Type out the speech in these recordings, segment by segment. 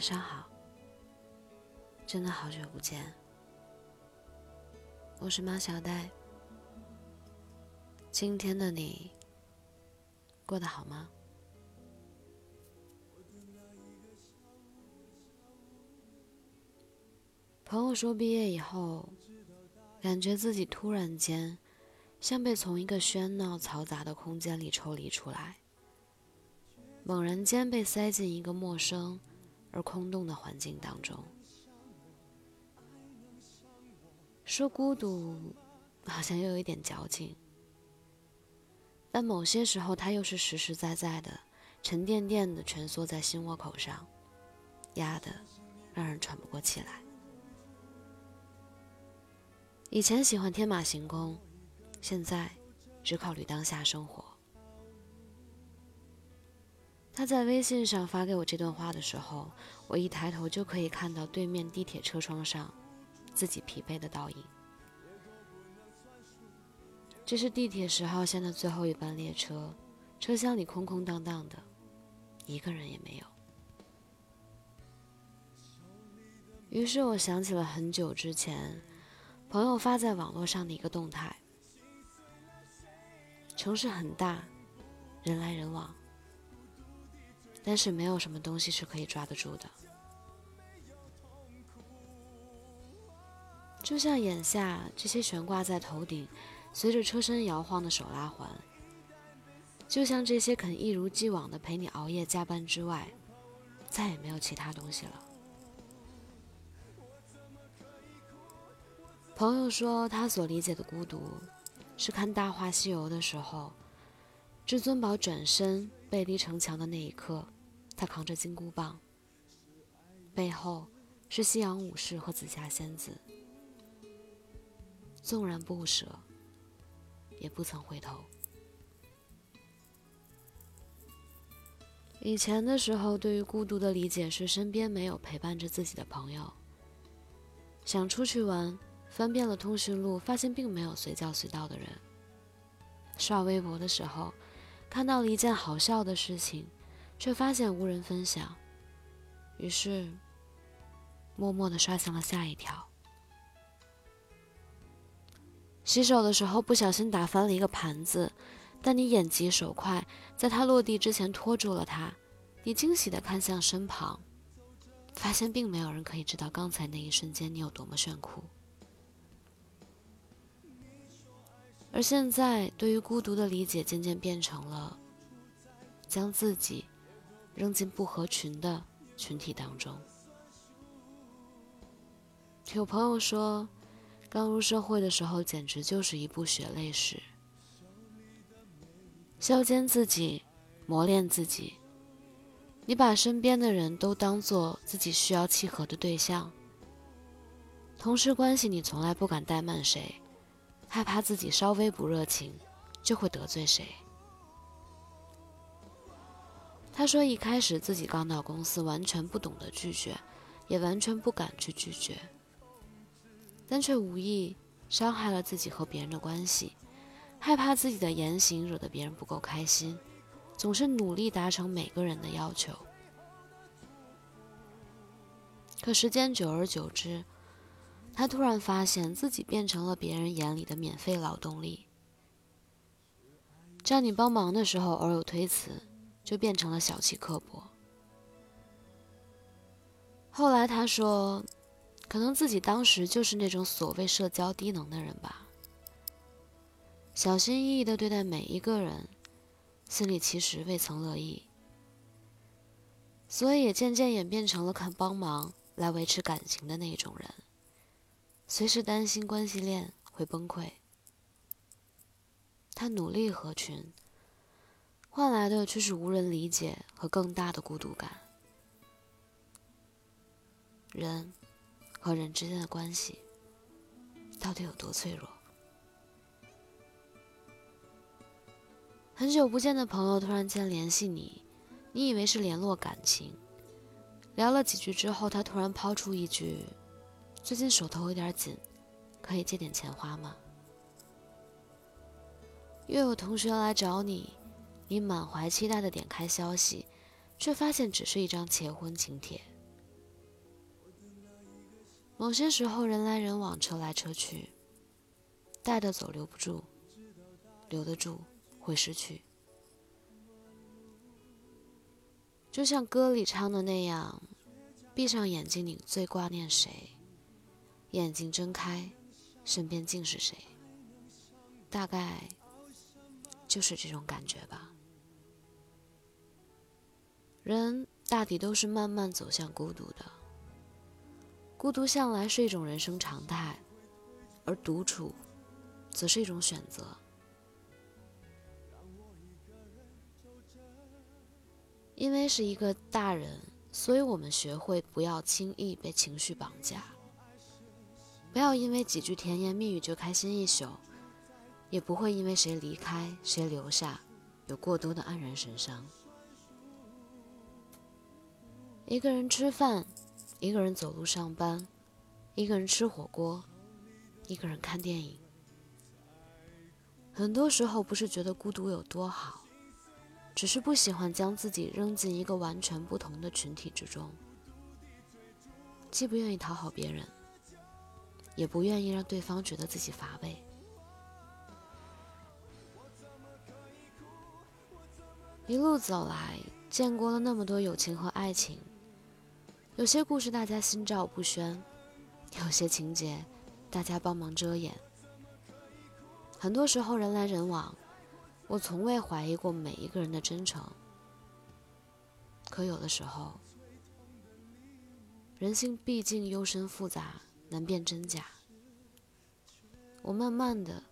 晚上好，真的好久不见，我是马小呆。今天的你过得好吗？朋友说毕业以后，感觉自己突然间像被从一个喧闹嘈杂的空间里抽离出来，猛然间被塞进一个陌生。而空洞的环境当中，说孤独，好像又有一点矫情。但某些时候，它又是实实在在的、沉甸甸的蜷缩在心窝口上，压得让人喘不过气来。以前喜欢天马行空，现在只考虑当下生活。他在微信上发给我这段话的时候，我一抬头就可以看到对面地铁车窗上自己疲惫的倒影。这是地铁十号线的最后一班列车，车厢里空空荡荡的，一个人也没有。于是我想起了很久之前朋友发在网络上的一个动态：城市很大，人来人往。但是没有什么东西是可以抓得住的，就像眼下这些悬挂在头顶、随着车身摇晃的手拉环，就像这些肯一如既往的陪你熬夜加班之外，再也没有其他东西了。朋友说，他所理解的孤独，是看《大话西游》的时候，至尊宝转身。背离城墙的那一刻，他扛着金箍棒，背后是夕阳武士和紫霞仙子，纵然不舍，也不曾回头。以前的时候，对于孤独的理解是身边没有陪伴着自己的朋友。想出去玩，翻遍了通讯录，发现并没有随叫随到的人。刷微博的时候。看到了一件好笑的事情，却发现无人分享，于是默默的刷向了下一条。洗手的时候不小心打翻了一个盘子，但你眼疾手快，在它落地之前拖住了它。你惊喜的看向身旁，发现并没有人可以知道刚才那一瞬间你有多么炫酷。而现在，对于孤独的理解渐渐变成了将自己扔进不合群的群体当中。有朋友说，刚入社会的时候简直就是一部血泪史，削尖自己，磨练自己。你把身边的人都当做自己需要契合的对象，同事关系你从来不敢怠慢谁。害怕自己稍微不热情，就会得罪谁。他说：“一开始自己刚到公司，完全不懂得拒绝，也完全不敢去拒绝，但却无意伤害了自己和别人的关系。害怕自己的言行惹得别人不够开心，总是努力达成每个人的要求。可时间久而久之。”他突然发现自己变成了别人眼里的免费劳动力，叫你帮忙的时候偶有推辞，就变成了小气刻薄。后来他说，可能自己当时就是那种所谓社交低能的人吧，小心翼翼地对待每一个人，心里其实未曾乐意，所以也渐渐演变成了肯帮忙来维持感情的那种人。随时担心关系链会崩溃，他努力合群，换来的却是无人理解和更大的孤独感。人和人之间的关系到底有多脆弱？很久不见的朋友突然间联系你，你以为是联络感情，聊了几句之后，他突然抛出一句。最近手头有点紧，可以借点钱花吗？又有同学来找你，你满怀期待的点开消息，却发现只是一张结婚请帖，某些时候，人来人往，车来车去，带得走留不住，留得住会失去。就像歌里唱的那样，闭上眼睛，你最挂念谁？眼睛睁开，身边尽是谁？大概就是这种感觉吧。人大抵都是慢慢走向孤独的，孤独向来是一种人生常态，而独处，则是一种选择。因为是一个大人，所以我们学会不要轻易被情绪绑架，不要因为几句甜言蜜语就开心一宿，也不会因为谁离开谁留下，有过多的黯然神伤。一个人吃饭，一个人走路上班，一个人吃火锅，一个人看电影。很多时候不是觉得孤独有多好。只是不喜欢将自己扔进一个完全不同的群体之中，既不愿意讨好别人，也不愿意让对方觉得自己乏味。一路走来，见过了那么多友情和爱情，有些故事大家心照不宣，有些情节大家帮忙遮掩。很多时候人来人往。我从未怀疑过每一个人的真诚，可有的时候，人性毕竟幽深复杂，难辨真假。我慢慢的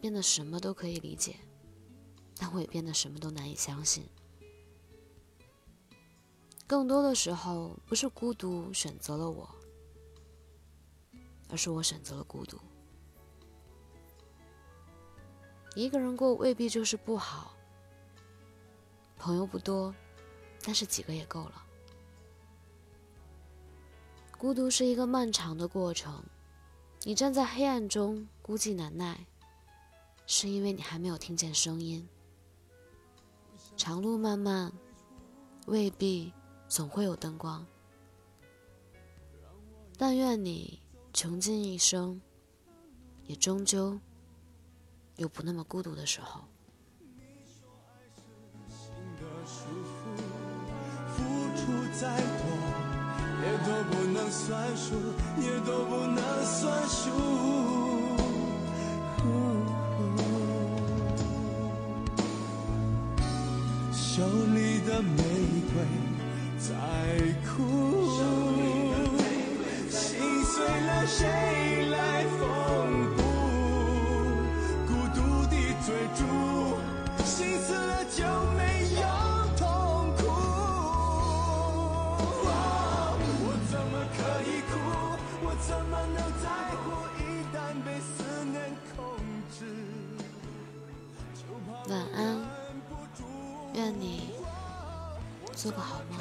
变得什么都可以理解，但我也变得什么都难以相信。更多的时候，不是孤独选择了我，而是我选择了孤独。一个人过未必就是不好。朋友不多，但是几个也够了。孤独是一个漫长的过程，你站在黑暗中孤寂难耐，是因为你还没有听见声音。长路漫漫，未必总会有灯光。但愿你穷尽一生，也终究。有不那么孤独的时候。付出再多，也都不能算数，也都不能算数。手里的玫瑰在哭，心碎了谁愿你做个好梦。